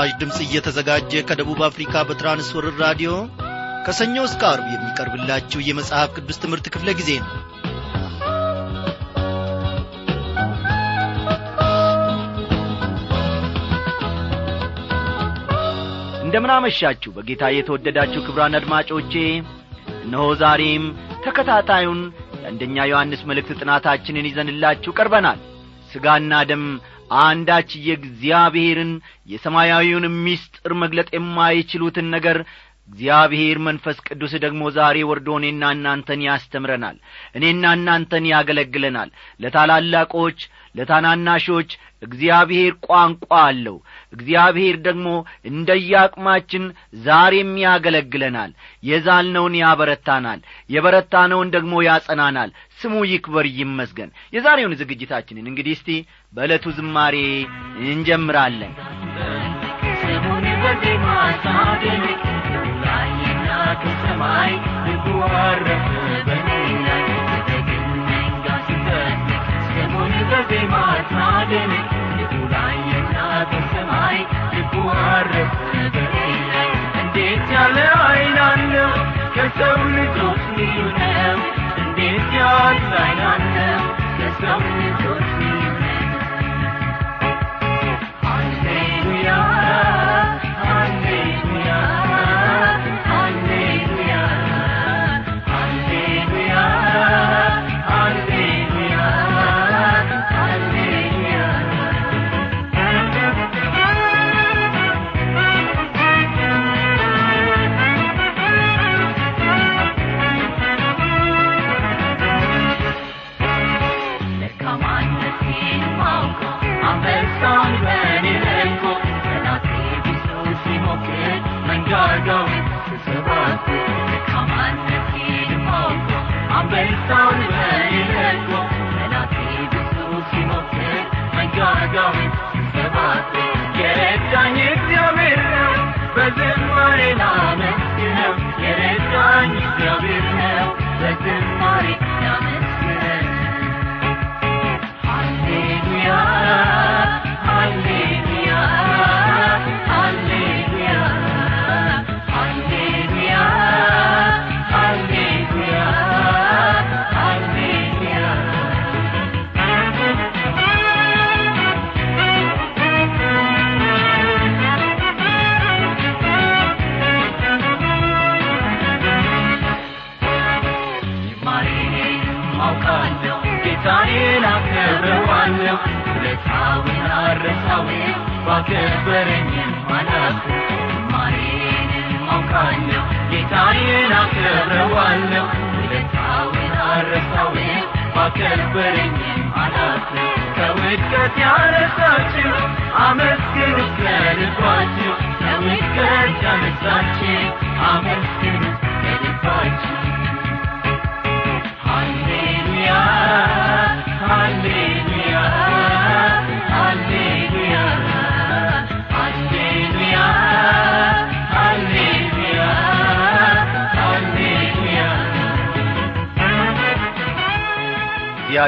ይህ ምስራች ድምፅ እየተዘጋጀ ከደቡብ አፍሪካ በትራንስወርር ራዲዮ ከሰኞ እስከ አርብ የሚቀርብላችሁ የመጽሐፍ ቅዱስ ትምህርት ክፍለ ጊዜ ነው። እንደምናመሻችሁ በጌታ የተወደዳችሁ ክብራን አድማጮቼ እነሆ ዛሬም ተከታታዩን የአንደኛ ዮሐንስ መልእክት ጥናታችንን ይዘንላችሁ ቀርበናል ሥጋና ደም አንዳች የእግዚአብሔርን የሰማያዊውን ምስጢር መግለጥ የማይችሉትን ነገር እግዚአብሔር መንፈስ ቅዱስ ደግሞ ዛሬ ወርዶ እኔና እናንተን ያስተምረናል እኔና እናንተን ያገለግለናል። ለታላላቆች ለታናናሾች እግዚአብሔር ቋንቋ አለው እግዚአብሔር ደግሞ እንደየአቅማችን ዛሬም ያገለግለናል የዛልነውን ያበረታናል የበረታነውን ደግሞ ያጸናናል። ስሙ ይክበር ይመስገን። የዛሬውን ዝግጅታችንን እንግዲህ እስቲ በዕለቱ ዝማሬ እንጀምራለን። ከሰማይ ከሰማይ ልቡ አረፈ በኔና እንዴት ከሰው ልጆች ልዩ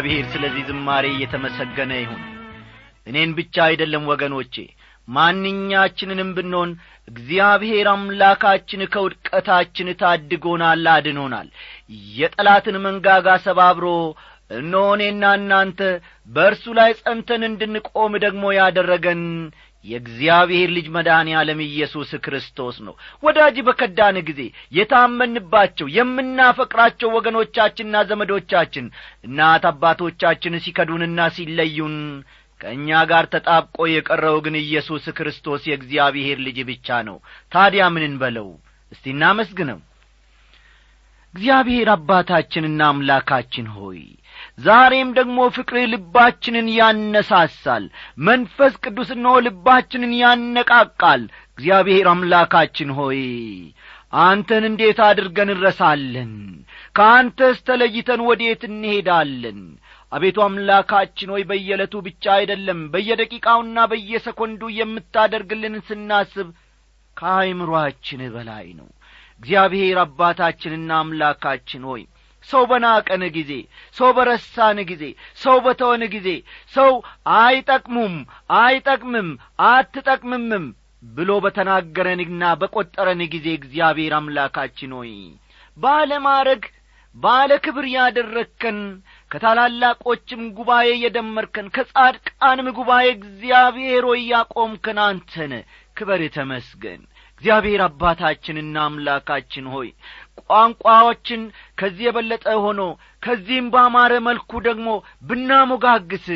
እግዚአብሔር ስለዚህ ዝማሬ እየተመሰገነ ይሁን። እኔን ብቻ አይደለም ወገኖቼ ማንኛችንንም ብንሆን እግዚአብሔር አምላካችን ከውድቀታችን ታድጎናል አድኖናል። የጠላትን መንጋጋ ሰባብሮ እነሆ እናንተ በእርሱ ላይ ጸንተን እንድንቆም ደግሞ ያደረገን የእግዚአብሔር ልጅ መድኃኔ ዓለም ኢየሱስ ክርስቶስ ነው። ወዳጅ በከዳን ጊዜ የታመንባቸው የምናፈቅራቸው ወገኖቻችንና ዘመዶቻችን እናት አባቶቻችን ሲከዱንና ሲለዩን ከእኛ ጋር ተጣብቆ የቀረው ግን ኢየሱስ ክርስቶስ የእግዚአብሔር ልጅ ብቻ ነው። ታዲያ ምን እንበለው? እስቲ እናመስግነው። እግዚአብሔር አባታችንና አምላካችን ሆይ ዛሬም ደግሞ ፍቅርህ ልባችንን ያነሳሳል። መንፈስ ቅዱስ እነሆ ልባችንን ያነቃቃል። እግዚአብሔር አምላካችን ሆይ አንተን እንዴት አድርገን እንረሳለን ከአንተስ ተለይተን ወዴት እንሄዳለን? አቤቱ አምላካችን ሆይ በየዕለቱ ብቻ አይደለም በየደቂቃውና በየሰኮንዱ የምታደርግልን ስናስብ ከአይምሮአችን በላይ ነው። እግዚአብሔር አባታችንና አምላካችን ሆይ ሰው በናቀን ጊዜ ሰው በረሳን ጊዜ ሰው በተወን ጊዜ ሰው አይጠቅሙም አይጠቅምም አትጠቅምምም ብሎ በተናገረንና በቈጠረን ጊዜ እግዚአብሔር አምላካችን ሆይ ባለማረግ ባለ ክብር ያደረግከን ከታላላቆችም ጉባኤ የደመርከን ከጻድቃንም ጉባኤ እግዚአብሔር ሆይ ያቆምከን አንተነ ክበር ተመስገን። እግዚአብሔር አባታችንና አምላካችን ሆይ ቋንቋዎችን ከዚህ የበለጠ ሆኖ ከዚህም ባማረ መልኩ ደግሞ ብናሞጋግስ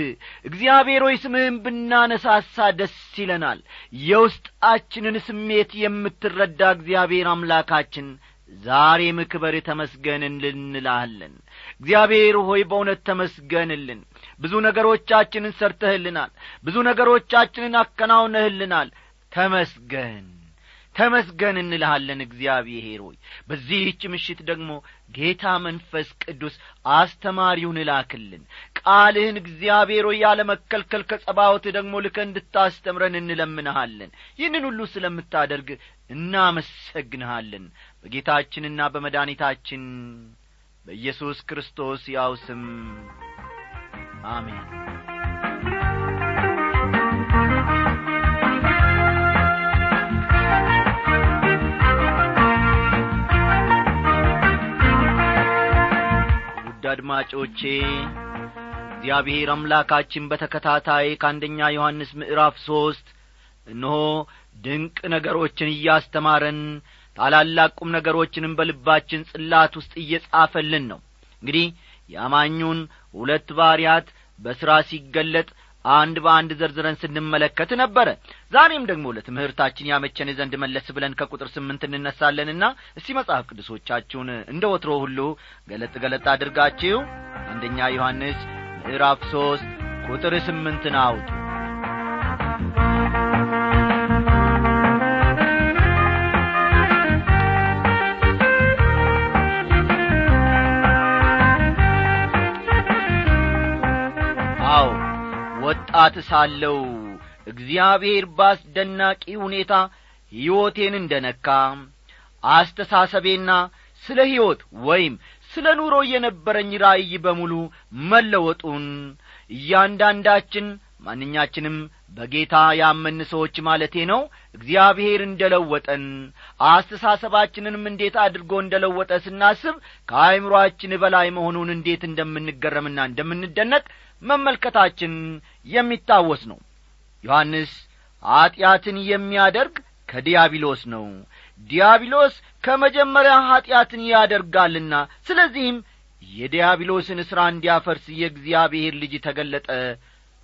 እግዚአብሔር ሆይ ስምህን ብናነሳሳ ደስ ይለናል። የውስጣችንን ስሜት የምትረዳ እግዚአብሔር አምላካችን ዛሬም ክበር ተመስገንን ልንላለን እግዚአብሔር ሆይ በእውነት ተመስገንልን። ብዙ ነገሮቻችንን ሰርተህልናል። ብዙ ነገሮቻችንን አከናውነህልናል። ተመስገን ተመስገን እንልሃለን እግዚአብሔር ሆይ። በዚህች ምሽት ደግሞ ጌታ መንፈስ ቅዱስ አስተማሪውን እላክልን። ቃልህን እግዚአብሔር ሆይ ያለመከልከል ከጸባወት ደግሞ ልከ እንድታስተምረን እንለምንሃለን። ይህንን ሁሉ ስለምታደርግ እናመሰግንሃለን። በጌታችንና በመድኃኒታችን በኢየሱስ ክርስቶስ ያው ስም አሜን አድማጮቼ እግዚአብሔር አምላካችን በተከታታይ ከአንደኛ ዮሐንስ ምዕራፍ ሦስት እነሆ ድንቅ ነገሮችን እያስተማረን ታላላቅ ቁም ነገሮችንም በልባችን ጽላት ውስጥ እየጻፈልን ነው። እንግዲህ የአማኙን ሁለት ባሪያት በሥራ ሲገለጥ አንድ በአንድ ዘርዝረን ስንመለከት ነበረ ዛሬም ደግሞ ለትምህርታችን ያመቸን ዘንድ መለስ ብለን ከቁጥር ስምንት እንነሳለንና እስቲ መጽሐፍ ቅዱሶቻችሁን እንደ ወትሮ ሁሉ ገለጥ ገለጥ አድርጋችሁ አንደኛ ዮሐንስ ምዕራፍ ሦስት ቁጥር ስምንትን አውጡ ወጣት ሳለው እግዚአብሔር ባስደናቂ ሁኔታ ሕይወቴን እንደ ነካ አስተሳሰቤና ስለ ሕይወት ወይም ስለ ኑሮ የነበረኝ ራእይ በሙሉ መለወጡን እያንዳንዳችን ማንኛችንም በጌታ ያመን ሰዎች ማለቴ ነው። እግዚአብሔር እንደ ለወጠን አስተሳሰባችንንም እንዴት አድርጎ እንደ ለወጠ ስናስብ ከአይምሮአችን በላይ መሆኑን እንዴት እንደምንገረምና እንደምንደነቅ መመልከታችን የሚታወስ ነው። ዮሐንስ ኀጢአትን የሚያደርግ ከዲያብሎስ ነው። ዲያብሎስ ከመጀመሪያ ኀጢአትን ያደርጋልና ስለዚህም የዲያብሎስን ሥራ እንዲያፈርስ የእግዚአብሔር ልጅ ተገለጠ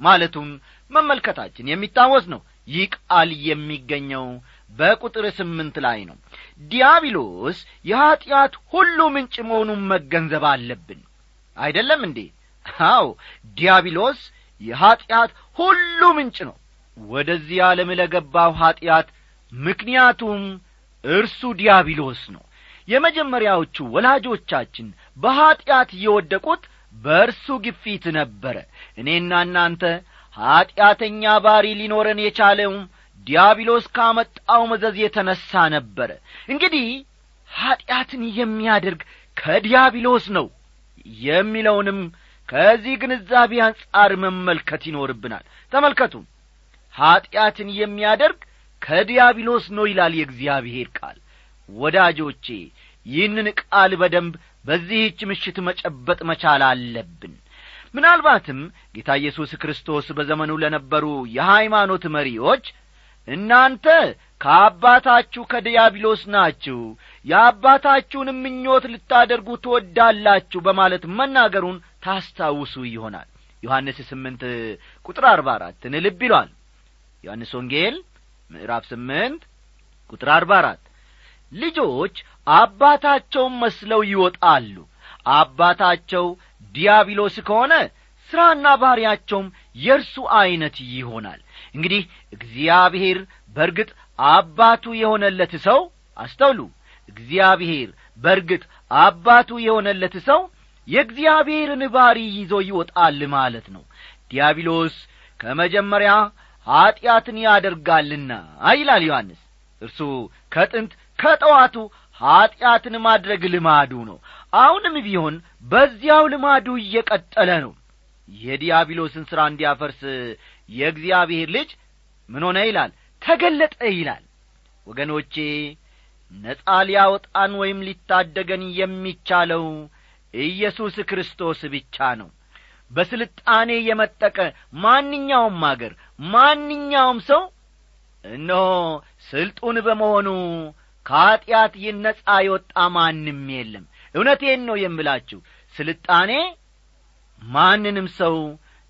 ማለቱን መመልከታችን የሚታወስ ነው። ይህ ቃል የሚገኘው በቁጥር ስምንት ላይ ነው። ዲያብሎስ የኀጢአት ሁሉ ምንጭ መሆኑን መገንዘብ አለብን። አይደለም እንዴ? አው ዲያብሎስ የኀጢአት ሁሉ ምንጭ ነው። ወደዚህ ዓለም ለገባው ኀጢአት ምክንያቱም እርሱ ዲያብሎስ ነው። የመጀመሪያዎቹ ወላጆቻችን በኀጢአት የወደቁት በእርሱ ግፊት ነበረ። እኔና እናንተ ኀጢአተኛ ባሪ ሊኖረን የቻለውም ዲያብሎስ ካመጣው መዘዝ የተነሣ ነበረ። እንግዲህ ኀጢአትን የሚያደርግ ከዲያብሎስ ነው የሚለውንም ከዚህ ግንዛቤ አንጻር መመልከት ይኖርብናል። ተመልከቱ። ኀጢአትን የሚያደርግ ከዲያብሎስ ነው ይላል የእግዚአብሔር ቃል። ወዳጆቼ ይህንን ቃል በደንብ በዚህች ምሽት መጨበጥ መቻል አለብን። ምናልባትም ጌታ ኢየሱስ ክርስቶስ በዘመኑ ለነበሩ የሃይማኖት መሪዎች እናንተ ከአባታችሁ ከዲያብሎስ ናችሁ የአባታችሁንም ምኞት ልታደርጉ ትወዳላችሁ በማለት መናገሩን ታስታውሱ ይሆናል። ዮሐንስ ስምንት ቁጥር አርባ አራትን ልብ ይሏል። ዮሐንስ ወንጌል ምዕራፍ ስምንት ቁጥር አርባ አራት ልጆች አባታቸውን መስለው ይወጣሉ። አባታቸው ዲያብሎስ ከሆነ ሥራና ባሕርያቸውም የእርሱ ዐይነት ይሆናል። እንግዲህ እግዚአብሔር በርግጥ አባቱ የሆነለት ሰው አስተውሉ። እግዚአብሔር በርግጥ አባቱ የሆነለት ሰው የእግዚአብሔርን ባሪ ይዞ ይወጣል ማለት ነው። ዲያብሎስ ከመጀመሪያ ኀጢአትን ያደርጋልና ይላል ዮሐንስ። እርሱ ከጥንት ከጠዋቱ ኀጢአትን ማድረግ ልማዱ ነው። አሁንም ቢሆን በዚያው ልማዱ እየቀጠለ ነው። የዲያብሎስን ሥራ እንዲያፈርስ የእግዚአብሔር ልጅ ምን ሆነ ይላል? ተገለጠ ይላል። ወገኖቼ ነጻ ሊያወጣን ወይም ሊታደገን የሚቻለው ኢየሱስ ክርስቶስ ብቻ ነው። በስልጣኔ የመጠቀ ማንኛውም አገር ማንኛውም ሰው እነሆ ስልጡን በመሆኑ ከኀጢአት ይነጻ የወጣ ማንም የለም። እውነቴን ነው የምላችሁ ስልጣኔ ማንንም ሰው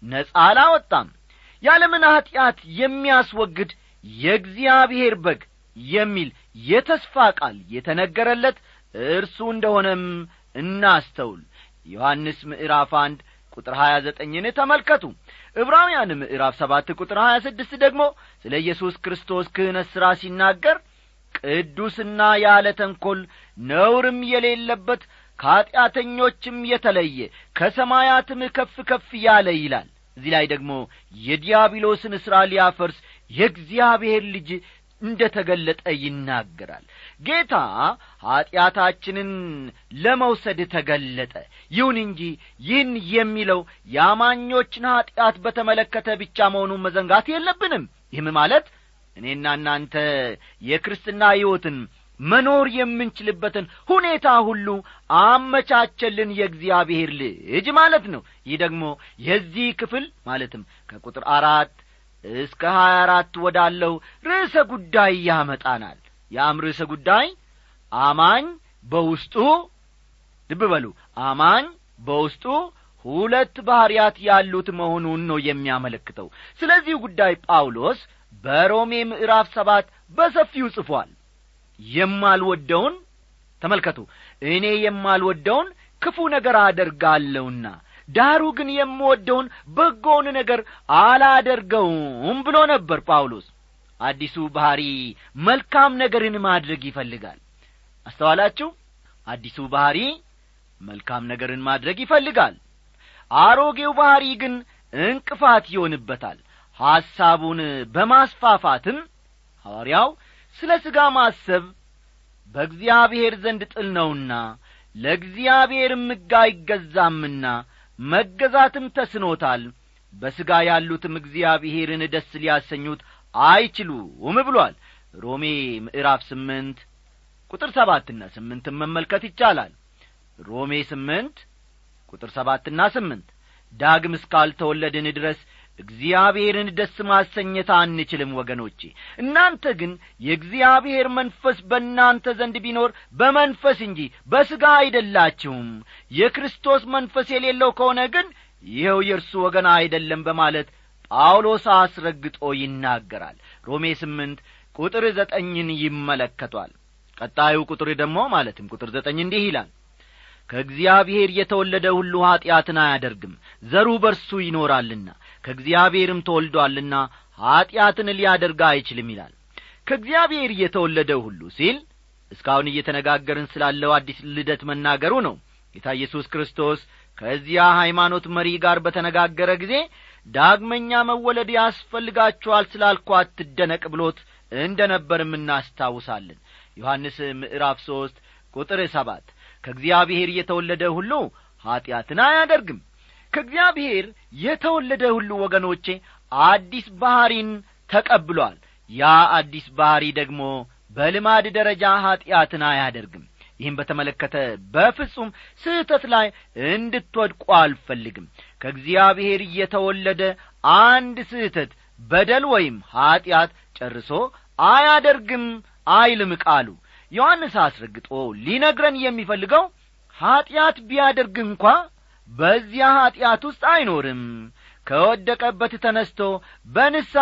ነጻ አላወጣም። ያለምን ኀጢአት የሚያስወግድ የእግዚአብሔር በግ የሚል የተስፋ ቃል የተነገረለት እርሱ እንደሆነም እናስተውል። ዮሐንስ ምዕራፍ አንድ ቁጥር ሀያ ዘጠኝን ተመልከቱ። ዕብራውያን ምዕራፍ ሰባት ቁጥር ሀያ ስድስት ደግሞ ስለ ኢየሱስ ክርስቶስ ክህነት ሥራ ሲናገር ቅዱስና ያለ ተንኰል ነውርም የሌለበት ከኀጢአተኞችም የተለየ ከሰማያትም ከፍ ከፍ ያለ ይላል። እዚህ ላይ ደግሞ የዲያብሎስን ሥራ ሊያፈርስ የእግዚአብሔር ልጅ እንደ ተገለጠ ይናገራል። ጌታ ኀጢአታችንን ለመውሰድ ተገለጠ። ይሁን እንጂ ይህን የሚለው የአማኞችን ኀጢአት በተመለከተ ብቻ መሆኑን መዘንጋት የለብንም። ይህም ማለት እኔና እናንተ የክርስትና ሕይወትን መኖር የምንችልበትን ሁኔታ ሁሉ አመቻቸልን የእግዚአብሔር ልጅ ማለት ነው። ይህ ደግሞ የዚህ ክፍል ማለትም ከቁጥር አራት እስከ ሀያ አራት ወዳለው ርዕሰ ጉዳይ ያመጣናል። ያም ርዕሰ ጉዳይ አማኝ በውስጡ ልብ በሉ። አማኝ በውስጡ ሁለት ባሕርያት ያሉት መሆኑን ነው የሚያመለክተው። ስለዚህ ጉዳይ ጳውሎስ በሮሜ ምዕራፍ ሰባት በሰፊው ጽፏል። የማልወደውን ተመልከቱ። እኔ የማልወደውን ክፉ ነገር አደርጋለሁና ዳሩ ግን የምወደውን በጎውን ነገር አላደርገውም ብሎ ነበር ጳውሎስ። አዲሱ ባሕሪ መልካም ነገርን ማድረግ ይፈልጋል። አስተዋላችሁ? አዲሱ ባሕሪ መልካም ነገርን ማድረግ ይፈልጋል። አሮጌው ባሕሪ ግን እንቅፋት ይሆንበታል ሐሳቡን በማስፋፋትም ሐዋርያው ስለ ሥጋ ማሰብ በእግዚአብሔር ዘንድ ጥል ነውና ለእግዚአብሔርም ሕግ አይገዛምና መገዛትም ተስኖታል። በሥጋ ያሉትም እግዚአብሔርን ደስ ሊያሰኙት አይችሉም ብሏል። ሮሜ ምዕራፍ ስምንት ቁጥር ሰባትና ስምንትን መመልከት ይቻላል። ሮሜ ስምንት ቁጥር ሰባትና ስምንት ዳግም እስካልተወለድን ድረስ እግዚአብሔርን ደስ ማሰኘት አንችልም ወገኖቼ። እናንተ ግን የእግዚአብሔር መንፈስ በእናንተ ዘንድ ቢኖር በመንፈስ እንጂ በሥጋ አይደላችሁም። የክርስቶስ መንፈስ የሌለው ከሆነ ግን ይኸው የእርሱ ወገን አይደለም በማለት ጳውሎስ አስረግጦ ይናገራል። ሮሜ ስምንት ቁጥር ዘጠኝን ይመለከቷል። ቀጣዩ ቁጥር ደግሞ ማለትም ቁጥር ዘጠኝ እንዲህ ይላል ከእግዚአብሔር የተወለደ ሁሉ ኀጢአትን አያደርግም ዘሩ በርሱ ይኖራልና ከእግዚአብሔርም ተወልዶአልና ኀጢአትን ሊያደርግ አይችልም ይላል። ከእግዚአብሔር የተወለደ ሁሉ ሲል እስካሁን እየተነጋገርን ስላለው አዲስ ልደት መናገሩ ነው። ጌታ ኢየሱስ ክርስቶስ ከዚያ ሃይማኖት መሪ ጋር በተነጋገረ ጊዜ ዳግመኛ መወለድ ያስፈልጋችኋል ስላልኳ አትደነቅ ብሎት እንደ ነበርም እናስታውሳለን። ዮሐንስ ምዕራፍ ሦስት ቁጥር ሰባት ከእግዚአብሔር የተወለደ ሁሉ ኀጢአትን አያደርግም ከእግዚአብሔር የተወለደ ሁሉ ወገኖቼ አዲስ ባሕሪን ተቀብሏል። ያ አዲስ ባሕሪ ደግሞ በልማድ ደረጃ ኀጢአትን አያደርግም። ይህም በተመለከተ በፍጹም ስህተት ላይ እንድትወድቁ አልፈልግም። ከእግዚአብሔር የተወለደ አንድ ስህተት በደል ወይም ኀጢአት ጨርሶ አያደርግም አይልም ቃሉ። ዮሐንስ አስረግጦ ሊነግረን የሚፈልገው ኀጢአት ቢያደርግ እንኳ በዚያ ኀጢአት ውስጥ አይኖርም። ከወደቀበት ተነስቶ በንሳ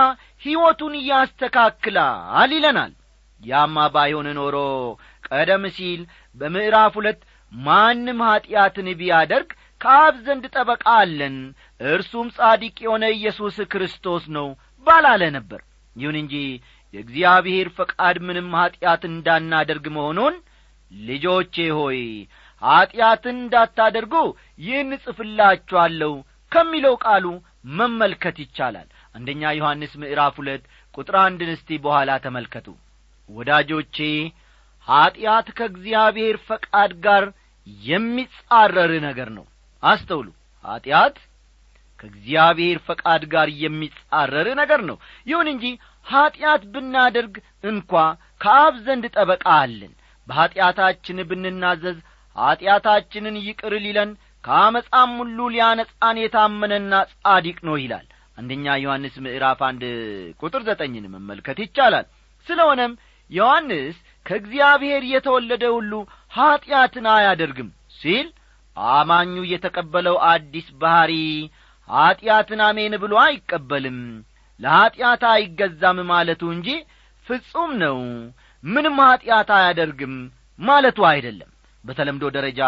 ሕይወቱን ያስተካክላል ይለናል። ያማ ባይሆን ኖሮ ቀደም ሲል በምዕራፍ ሁለት ማንም ኀጢአትን ቢያደርግ ከአብ ዘንድ ጠበቃ አለን እርሱም ጻዲቅ የሆነ ኢየሱስ ክርስቶስ ነው ባላለ ነበር። ይሁን እንጂ የእግዚአብሔር ፈቃድ ምንም ኀጢአት እንዳናደርግ መሆኑን ልጆቼ ሆይ ኀጢአትን እንዳታደርጉ ይህን ጽፍላችኋለሁ ከሚለው ቃሉ መመልከት ይቻላል። አንደኛ ዮሐንስ ምዕራፍ ሁለት ቁጥር አንድን እስቲ በኋላ ተመልከቱ። ወዳጆቼ ኀጢአት ከእግዚአብሔር ፈቃድ ጋር የሚጻረር ነገር ነው። አስተውሉ። ኀጢአት ከእግዚአብሔር ፈቃድ ጋር የሚጻረር ነገር ነው። ይሁን እንጂ ኀጢአት ብናደርግ እንኳ ከአብ ዘንድ ጠበቃ አለን። በኀጢአታችን ብንናዘዝ ኀጢአታችንን ይቅር ሊለን ከአመፃም ሁሉ ሊያነጻን የታመነና ጻዲቅ ነው ይላል። አንደኛ ዮሐንስ ምዕራፍ አንድ ቁጥር ዘጠኝን መመልከት ይቻላል። ስለሆነም ዮሐንስ ከእግዚአብሔር የተወለደ ሁሉ ኀጢአትን አያደርግም ሲል አማኙ የተቀበለው አዲስ ባሕሪ ኀጢአትን አሜን ብሎ አይቀበልም ለኀጢአት አይገዛም ማለቱ እንጂ ፍጹም ነው ምንም ኀጢአት አያደርግም ማለቱ አይደለም በተለምዶ ደረጃ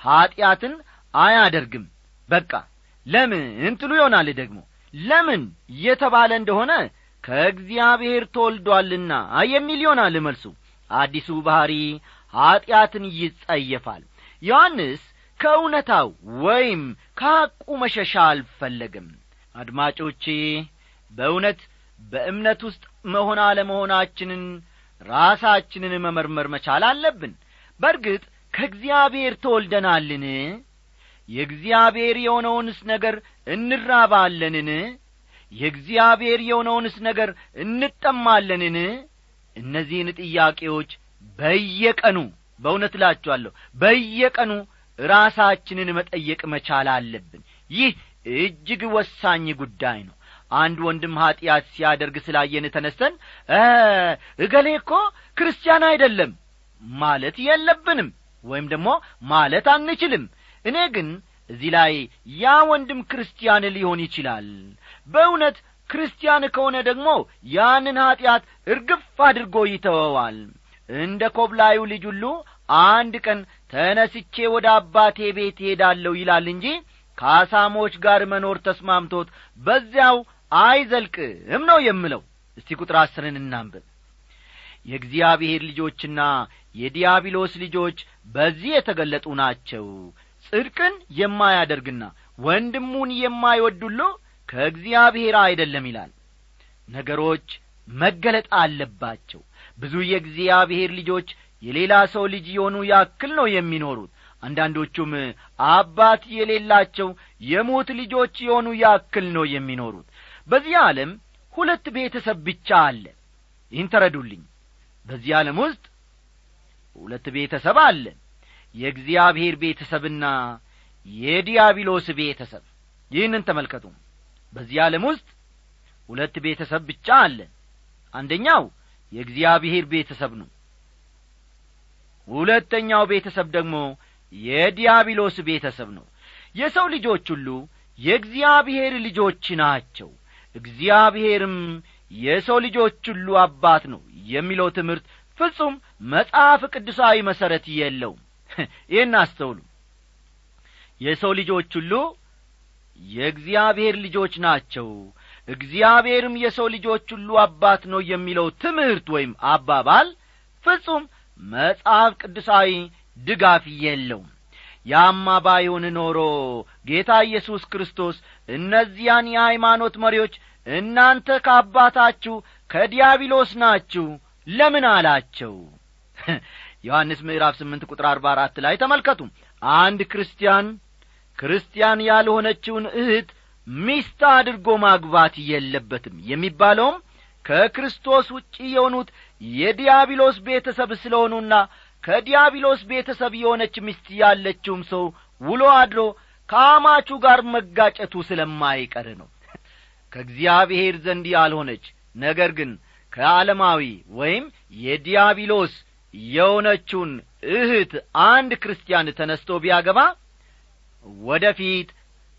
ኀጢአትን አያደርግም። በቃ ለምን ትሉ ይሆናል ደግሞ ለምን የተባለ እንደሆነ ከእግዚአብሔር ተወልዶአልና የሚል ይሆናል መልሱ። አዲሱ ባሕሪ ኀጢአትን ይጸየፋል። ዮሐንስ ከእውነታው ወይም ከሐቁ መሸሻ አልፈለግም አድማጮቼ በእውነት በእምነት ውስጥ መሆን አለመሆናችንን ራሳችንን መመርመር መቻል አለብን። በርግጥ ከእግዚአብሔር ተወልደናልን? የእግዚአብሔር የሆነውንስ ነገር እንራባለንን? የእግዚአብሔር የሆነውንስ ነገር እንጠማለንን? እነዚህን ጥያቄዎች በየቀኑ በእውነት እላችኋለሁ በየቀኑ ራሳችንን መጠየቅ መቻል አለብን። ይህ እጅግ ወሳኝ ጉዳይ ነው። አንድ ወንድም ኀጢአት ሲያደርግ ስላየን ተነስተን እገሌ እኮ ክርስቲያን አይደለም ማለት የለብንም ወይም ደግሞ ማለት አንችልም። እኔ ግን እዚህ ላይ ያ ወንድም ክርስቲያን ሊሆን ይችላል። በእውነት ክርስቲያን ከሆነ ደግሞ ያንን ኀጢአት እርግፍ አድርጎ ይተወዋል። እንደ ኮብላዩ ልጅ ሁሉ አንድ ቀን ተነስቼ ወደ አባቴ ቤት ሄዳለሁ ይላል እንጂ ከአሳሞች ጋር መኖር ተስማምቶት በዚያው አይዘልቅም ነው የምለው። እስቲ ቁጥር አስርን እናንብብ። የእግዚአብሔር ልጆችና የዲያብሎስ ልጆች በዚህ የተገለጡ ናቸው። ጽድቅን የማያደርግና ወንድሙን የማይወድ ሁሉ ከእግዚአብሔር አይደለም ይላል። ነገሮች መገለጥ አለባቸው። ብዙ የእግዚአብሔር ልጆች የሌላ ሰው ልጅ የሆኑ ያክል ነው የሚኖሩት። አንዳንዶቹም አባት የሌላቸው የሞት ልጆች የሆኑ ያክል ነው የሚኖሩት። በዚህ ዓለም ሁለት ቤተሰብ ብቻ አለ። ይህን ተረዱልኝ። በዚህ ዓለም ውስጥ ሁለት ቤተሰብ አለ የእግዚአብሔር ቤተሰብና የዲያብሎስ ቤተሰብ። ይህንን ተመልከቱ። በዚህ ዓለም ውስጥ ሁለት ቤተሰብ ብቻ አለ አንደኛው የእግዚአብሔር ቤተሰብ ነው። ሁለተኛው ቤተሰብ ደግሞ የዲያብሎስ ቤተሰብ ነው። የሰው ልጆች ሁሉ የእግዚአብሔር ልጆች ናቸው። እግዚአብሔርም የሰው ልጆች ሁሉ አባት ነው የሚለው ትምህርት ፍጹም መጽሐፍ ቅዱሳዊ መሠረት የለውም። ይህን አስተውሉ። የሰው ልጆች ሁሉ የእግዚአብሔር ልጆች ናቸው። እግዚአብሔርም የሰው ልጆች ሁሉ አባት ነው የሚለው ትምህርት ወይም አባባል ፍጹም መጽሐፍ ቅዱሳዊ ድጋፍ የለውም። ያማ ባይሆን ኖሮ ጌታ ኢየሱስ ክርስቶስ እነዚያን የሃይማኖት መሪዎች እናንተ ከአባታችሁ ከዲያብሎስ ናችሁ ለምን አላቸው ዮሐንስ ምዕራፍ ስምንት ቁጥር አርባ አራት ላይ ተመልከቱ። አንድ ክርስቲያን ክርስቲያን ያልሆነችውን እህት ሚስት አድርጎ ማግባት የለበትም። የሚባለውም ከክርስቶስ ውጪ የሆኑት የዲያብሎስ ቤተሰብ ስለሆኑና ከዲያብሎስ ቤተሰብ የሆነች ሚስት ያለችውም ሰው ውሎ አድሮ ከአማቹ ጋር መጋጨቱ ስለማይቀር ነው። ከእግዚአብሔር ዘንድ ያልሆነች ነገር ግን ከዓለማዊ ወይም የዲያብሎስ የሆነችውን እህት አንድ ክርስቲያን ተነስቶ ቢያገባ ወደ ፊት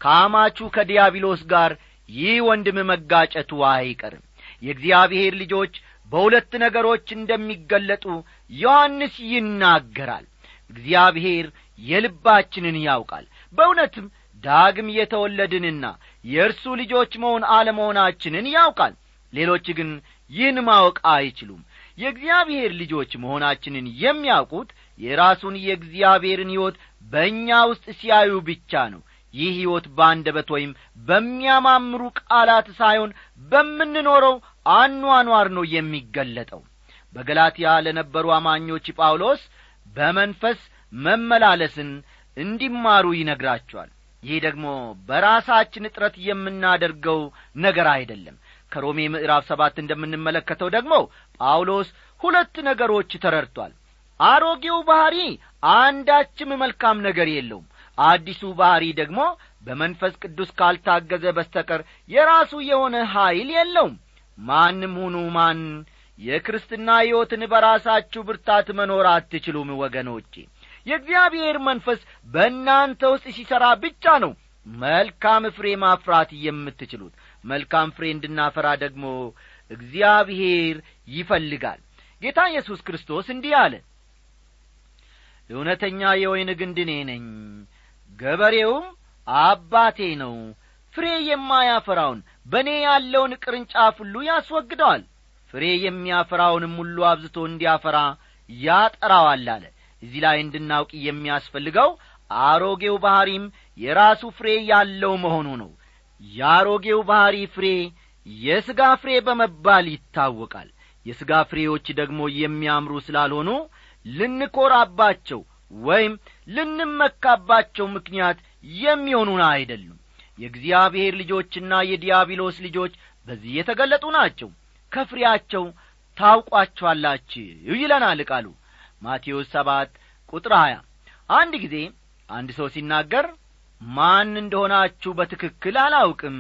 ከአማቹ ከዲያብሎስ ጋር ይህ ወንድም መጋጨቱ አይቀርም። የእግዚአብሔር ልጆች በሁለት ነገሮች እንደሚገለጡ ዮሐንስ ይናገራል። እግዚአብሔር የልባችንን ያውቃል። በእውነትም ዳግም የተወለድንና የእርሱ ልጆች መሆን አለመሆናችንን ያውቃል። ሌሎች ግን ይህን ማወቅ አይችሉም የእግዚአብሔር ልጆች መሆናችንን የሚያውቁት የራሱን የእግዚአብሔርን ሕይወት በእኛ ውስጥ ሲያዩ ብቻ ነው። ይህ ሕይወት በአንደበት ወይም በሚያማምሩ ቃላት ሳይሆን በምንኖረው አኗኗር ነው የሚገለጠው። በገላትያ ለነበሩ አማኞች ጳውሎስ በመንፈስ መመላለስን እንዲማሩ ይነግራቸዋል። ይህ ደግሞ በራሳችን እጥረት የምናደርገው ነገር አይደለም ከሮሜ ምዕራፍ ሰባት እንደምንመለከተው ደግሞ ጳውሎስ ሁለት ነገሮች ተረድቷል። አሮጌው ባሕሪ አንዳችም መልካም ነገር የለውም። አዲሱ ባሕሪ ደግሞ በመንፈስ ቅዱስ ካልታገዘ በስተቀር የራሱ የሆነ ኀይል የለውም። ማንም ሁኑ ማን የክርስትና ሕይወትን በራሳችሁ ብርታት መኖር አትችሉም ወገኖቼ። የእግዚአብሔር መንፈስ በእናንተ ውስጥ ሲሠራ ብቻ ነው መልካም ፍሬ ማፍራት የምትችሉት መልካም ፍሬ እንድናፈራ ደግሞ እግዚአብሔር ይፈልጋል። ጌታ ኢየሱስ ክርስቶስ እንዲህ አለ እውነተኛ የወይን ግንድ እኔ ነኝ ገበሬውም አባቴ ነው። ፍሬ የማያፈራውን በእኔ ያለውን ቅርንጫፍ ሁሉ ያስወግደዋል። ፍሬ የሚያፈራውንም ሁሉ አብዝቶ እንዲያፈራ ያጠራዋል አለ። እዚህ ላይ እንድናውቅ የሚያስፈልገው አሮጌው ባሕሪም የራሱ ፍሬ ያለው መሆኑ ነው የአሮጌው ባሕሪ ፍሬ የሥጋ ፍሬ በመባል ይታወቃል። የሥጋ ፍሬዎች ደግሞ የሚያምሩ ስላልሆኑ ልንኰራባቸው ወይም ልንመካባቸው ምክንያት የሚሆኑን አይደሉም። የእግዚአብሔር ልጆችና የዲያብሎስ ልጆች በዚህ የተገለጡ ናቸው። ከፍሬያቸው ታውቋቸዋላችሁ ይለናል ቃሉ። ማቴዎስ ሰባት ቁጥር አንድ ጊዜ አንድ ሰው ሲናገር ማን እንደሆናችሁ በትክክል አላውቅም።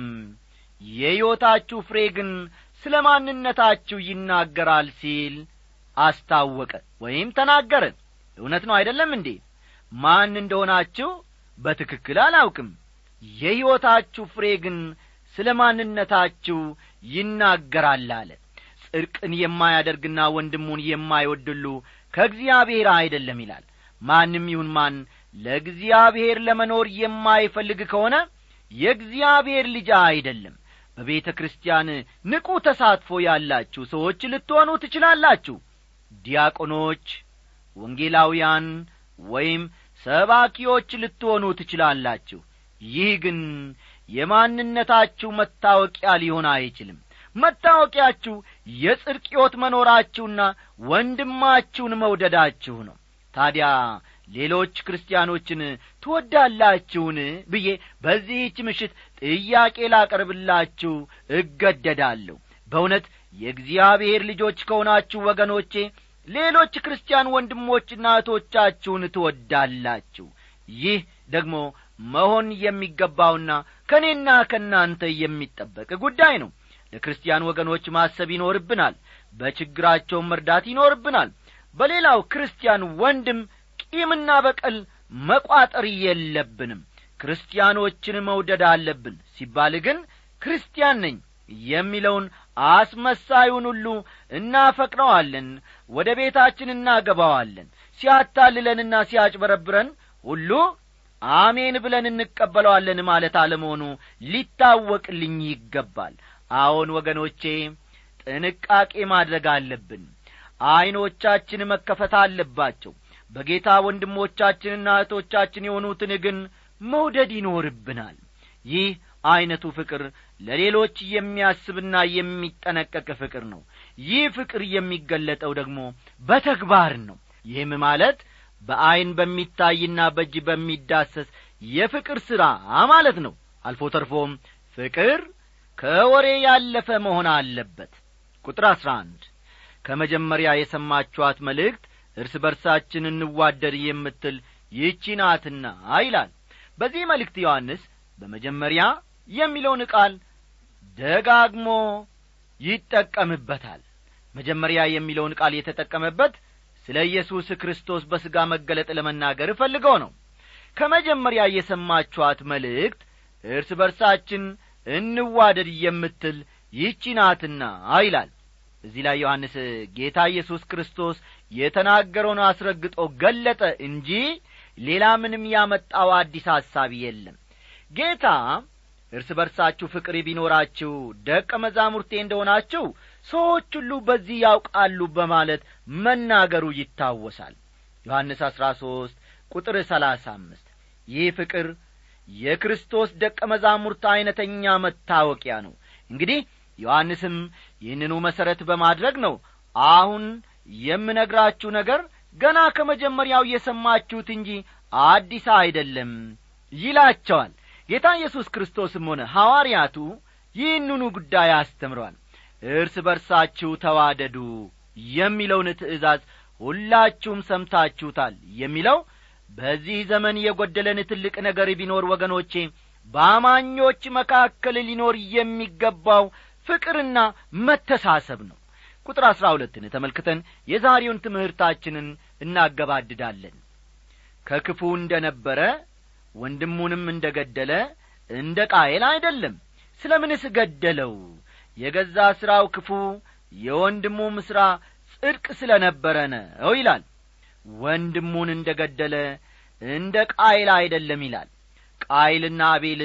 የሕይወታችሁ ፍሬ ግን ስለ ማንነታችሁ ይናገራል ሲል አስታወቀ ወይም ተናገረ። እውነት ነው አይደለም እንዴ? ማን እንደሆናችሁ በትክክል አላውቅም። የሕይወታችሁ ፍሬ ግን ስለ ማንነታችሁ ይናገራል አለ። ጽድቅን የማያደርግና ወንድሙን የማይወድሉ ከእግዚአብሔር አይደለም ይላል። ማንም ይሁን ማን ለእግዚአብሔር ለመኖር የማይፈልግ ከሆነ የእግዚአብሔር ልጅ አይደለም። በቤተ ክርስቲያን ንቁ ተሳትፎ ያላችሁ ሰዎች ልትሆኑ ትችላላችሁ። ዲያቆኖች ወንጌላውያን ወይም ሰባኪዎች ልትሆኑ ትችላላችሁ። ይህ ግን የማንነታችሁ መታወቂያ ሊሆን አይችልም። መታወቂያችሁ የጽድቅ ሕይወት መኖራችሁና ወንድማችሁን መውደዳችሁ ነው። ታዲያ ሌሎች ክርስቲያኖችን ትወዳላችሁን ብዬ በዚህች ምሽት ጥያቄ ላቀርብላችሁ እገደዳለሁ። በእውነት የእግዚአብሔር ልጆች ከሆናችሁ ወገኖቼ ሌሎች ክርስቲያን ወንድሞችና እህቶቻችሁን ትወዳላችሁ። ይህ ደግሞ መሆን የሚገባውና ከእኔና ከእናንተ የሚጠበቅ ጉዳይ ነው። ለክርስቲያን ወገኖች ማሰብ ይኖርብናል በችግራቸውን መርዳት ይኖርብናል። በሌላው ክርስቲያን ወንድም ቂምና በቀል መቋጠር የለብንም። ክርስቲያኖችን መውደድ አለብን ሲባል ግን ክርስቲያን ነኝ የሚለውን አስመሳዩን ሁሉ እናፈቅረዋለን ወደ ቤታችን እናገባዋለን። ሲያታልለንና ሲያጭበረብረን ሁሉ አሜን ብለን እንቀበለዋለን ማለት አለመሆኑ ሊታወቅልኝ ይገባል። አዎን ወገኖቼ ጥንቃቄ ማድረግ አለብን። ዐይኖቻችን መከፈት አለባቸው በጌታ ወንድሞቻችንና እህቶቻችን የሆኑትን ግን መውደድ ይኖርብናል። ይህ ዐይነቱ ፍቅር ለሌሎች የሚያስብና የሚጠነቀቅ ፍቅር ነው። ይህ ፍቅር የሚገለጠው ደግሞ በተግባር ነው። ይህም ማለት በዐይን በሚታይና በእጅ በሚዳሰስ የፍቅር ሥራ ማለት ነው። አልፎ ተርፎም ፍቅር ከወሬ ያለፈ መሆን አለበት። ቁጥር አሥራ አንድ ከመጀመሪያ የሰማችኋት መልእክት እርስ በርሳችን እንዋደድ የምትል ይህቺ ናትና ይላል። በዚህ መልእክት ዮሐንስ በመጀመሪያ የሚለውን ቃል ደጋግሞ ይጠቀምበታል። መጀመሪያ የሚለውን ቃል የተጠቀመበት ስለ ኢየሱስ ክርስቶስ በሥጋ መገለጥ ለመናገር እፈልገው ነው። ከመጀመሪያ የሰማችኋት መልእክት እርስ በርሳችን እንዋደድ የምትል ይህቺ ናትና ይላል እዚህ ላይ ዮሐንስ ጌታ ኢየሱስ ክርስቶስ የተናገረውን አስረግጦ ገለጠ እንጂ ሌላ ምንም ያመጣው አዲስ ሐሳብ የለም። ጌታ እርስ በርሳችሁ ፍቅር ቢኖራችሁ ደቀ መዛሙርቴ እንደሆናችሁ ሰዎች ሁሉ በዚህ ያውቃሉ በማለት መናገሩ ይታወሳል። ዮሐንስ አሥራ ሦስት ቁጥር ሰላሳ አምስት ይህ ፍቅር የክርስቶስ ደቀ መዛሙርት ዐይነተኛ መታወቂያ ነው። እንግዲህ ዮሐንስም ይህንኑ መሠረት በማድረግ ነው። አሁን የምነግራችሁ ነገር ገና ከመጀመሪያው የሰማችሁት እንጂ አዲስ አይደለም ይላቸዋል። ጌታ ኢየሱስ ክርስቶስም ሆነ ሐዋርያቱ ይህንኑ ጉዳይ አስተምረዋል። እርስ በርሳችሁ ተዋደዱ የሚለውን ትእዛዝ ሁላችሁም ሰምታችሁታል የሚለው በዚህ ዘመን የጐደለን ትልቅ ነገር ቢኖር ወገኖቼ በአማኞች መካከል ሊኖር የሚገባው ፍቅርና መተሳሰብ ነው። ቁጥር አሥራ ሁለትን ተመልክተን የዛሬውን ትምህርታችንን እናገባድዳለን። ከክፉ እንደ ነበረ ወንድሙንም እንደ ገደለ እንደ ቃየል አይደለም። ስለ ምንስ ገደለው? የገዛ ሥራው ክፉ የወንድሙም ሥራ ጽድቅ ስለ ነበረ ነው ይላል። ወንድሙን እንደ ገደለ እንደ ቃይል አይደለም ይላል። ቃይልና አቤል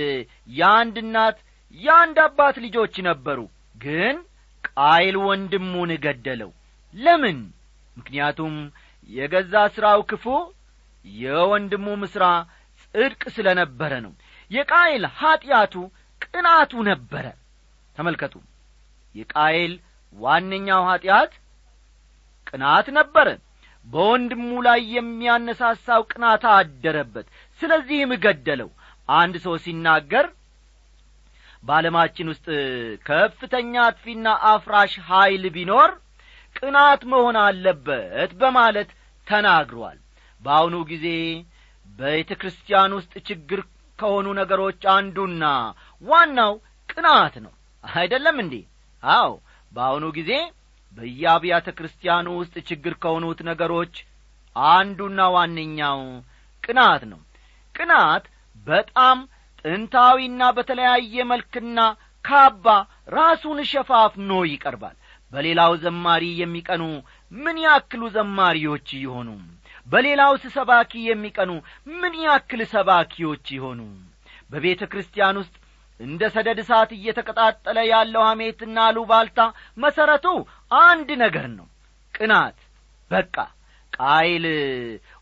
የአንድ እናት የአንድ አባት ልጆች ነበሩ ግን ቃይል ወንድሙን ገደለው። ለምን? ምክንያቱም የገዛ ሥራው ክፉ የወንድሙም ሥራ ጽድቅ ስለ ነበረ ነው። የቃይል ኀጢአቱ ቅናቱ ነበረ። ተመልከቱ የቃይል ዋነኛው ኀጢአት ቅናት ነበረ። በወንድሙ ላይ የሚያነሳሳው ቅናት አደረበት። ስለዚህም ገደለው። አንድ ሰው ሲናገር በዓለማችን ውስጥ ከፍተኛ አጥፊና አፍራሽ ኀይል ቢኖር ቅናት መሆን አለበት በማለት ተናግሯል። በአሁኑ ጊዜ ቤተ ክርስቲያን ውስጥ ችግር ከሆኑ ነገሮች አንዱና ዋናው ቅናት ነው። አይደለም እንዴ? አዎ በአሁኑ ጊዜ በየአብያተ ክርስቲያኑ ውስጥ ችግር ከሆኑት ነገሮች አንዱና ዋነኛው ቅናት ነው። ቅናት በጣም ጥንታዊና በተለያየ መልክና ካባ ራሱን ሸፋፍኖ ይቀርባል። በሌላው ዘማሪ የሚቀኑ ምን ያክሉ ዘማሪዎች ይሆኑ? በሌላውስ ሰባኪ የሚቀኑ ምን ያክል ሰባኪዎች ይሆኑ? በቤተ ክርስቲያን ውስጥ እንደ ሰደድ እሳት እየተቀጣጠለ ያለው ሐሜትና አሉባልታ መሠረቱ አንድ ነገር ነው ቅናት። በቃ ቃይል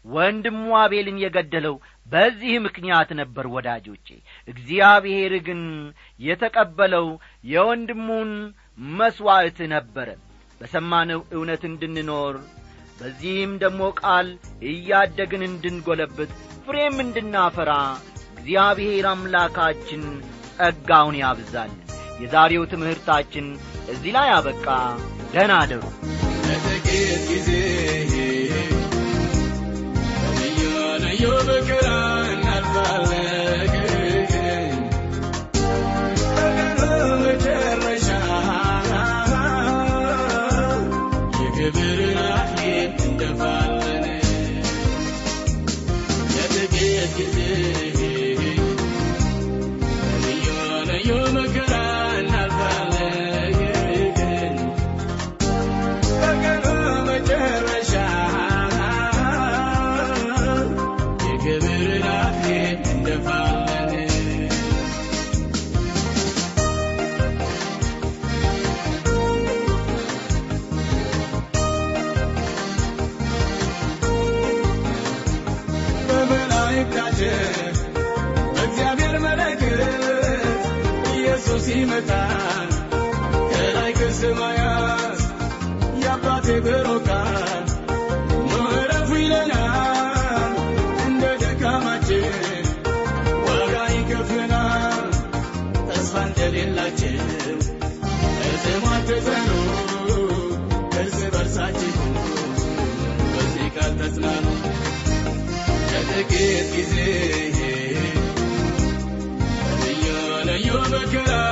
ወንድሙ አቤልን የገደለው በዚህ ምክንያት ነበር ወዳጆቼ። እግዚአብሔር ግን የተቀበለው የወንድሙን መሥዋዕት ነበረ። በሰማነው እውነት እንድንኖር በዚህም ደግሞ ቃል እያደግን እንድንጐለብት ፍሬም እንድናፈራ እግዚአብሔር አምላካችን ጸጋውን ያብዛልን የዛሬው ትምህርታችን እዚህ ላይ አበቃ። ደህና አደሩ ለጥቂት ጊዜ ልዩ መከራ መጨረሻ የክብርን አክሊል ልዩ